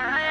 time.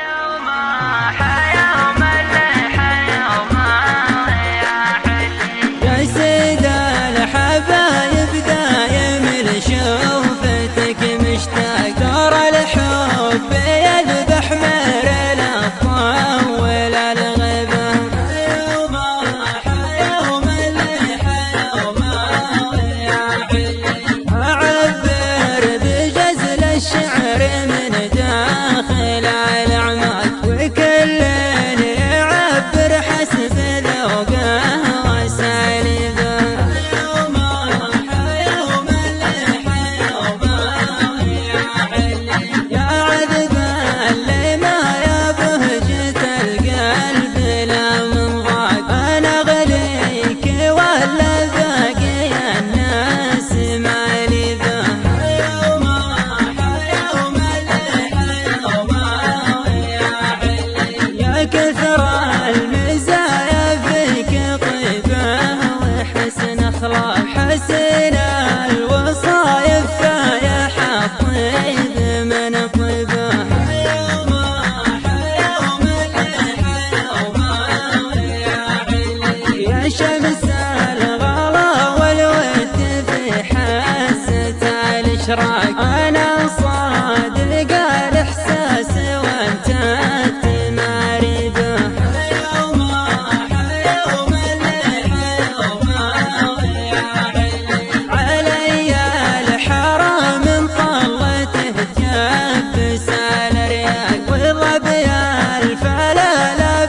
تنفس على ريال والربيع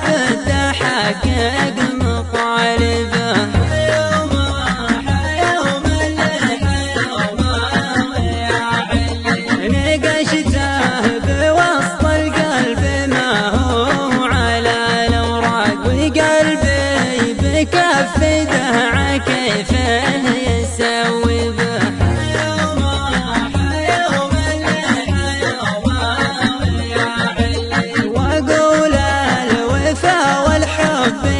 بالتحقق مطالبه يوم راح يوم اللي يوم ويا نقشته بوسط القلب ما هو على الأوراق love.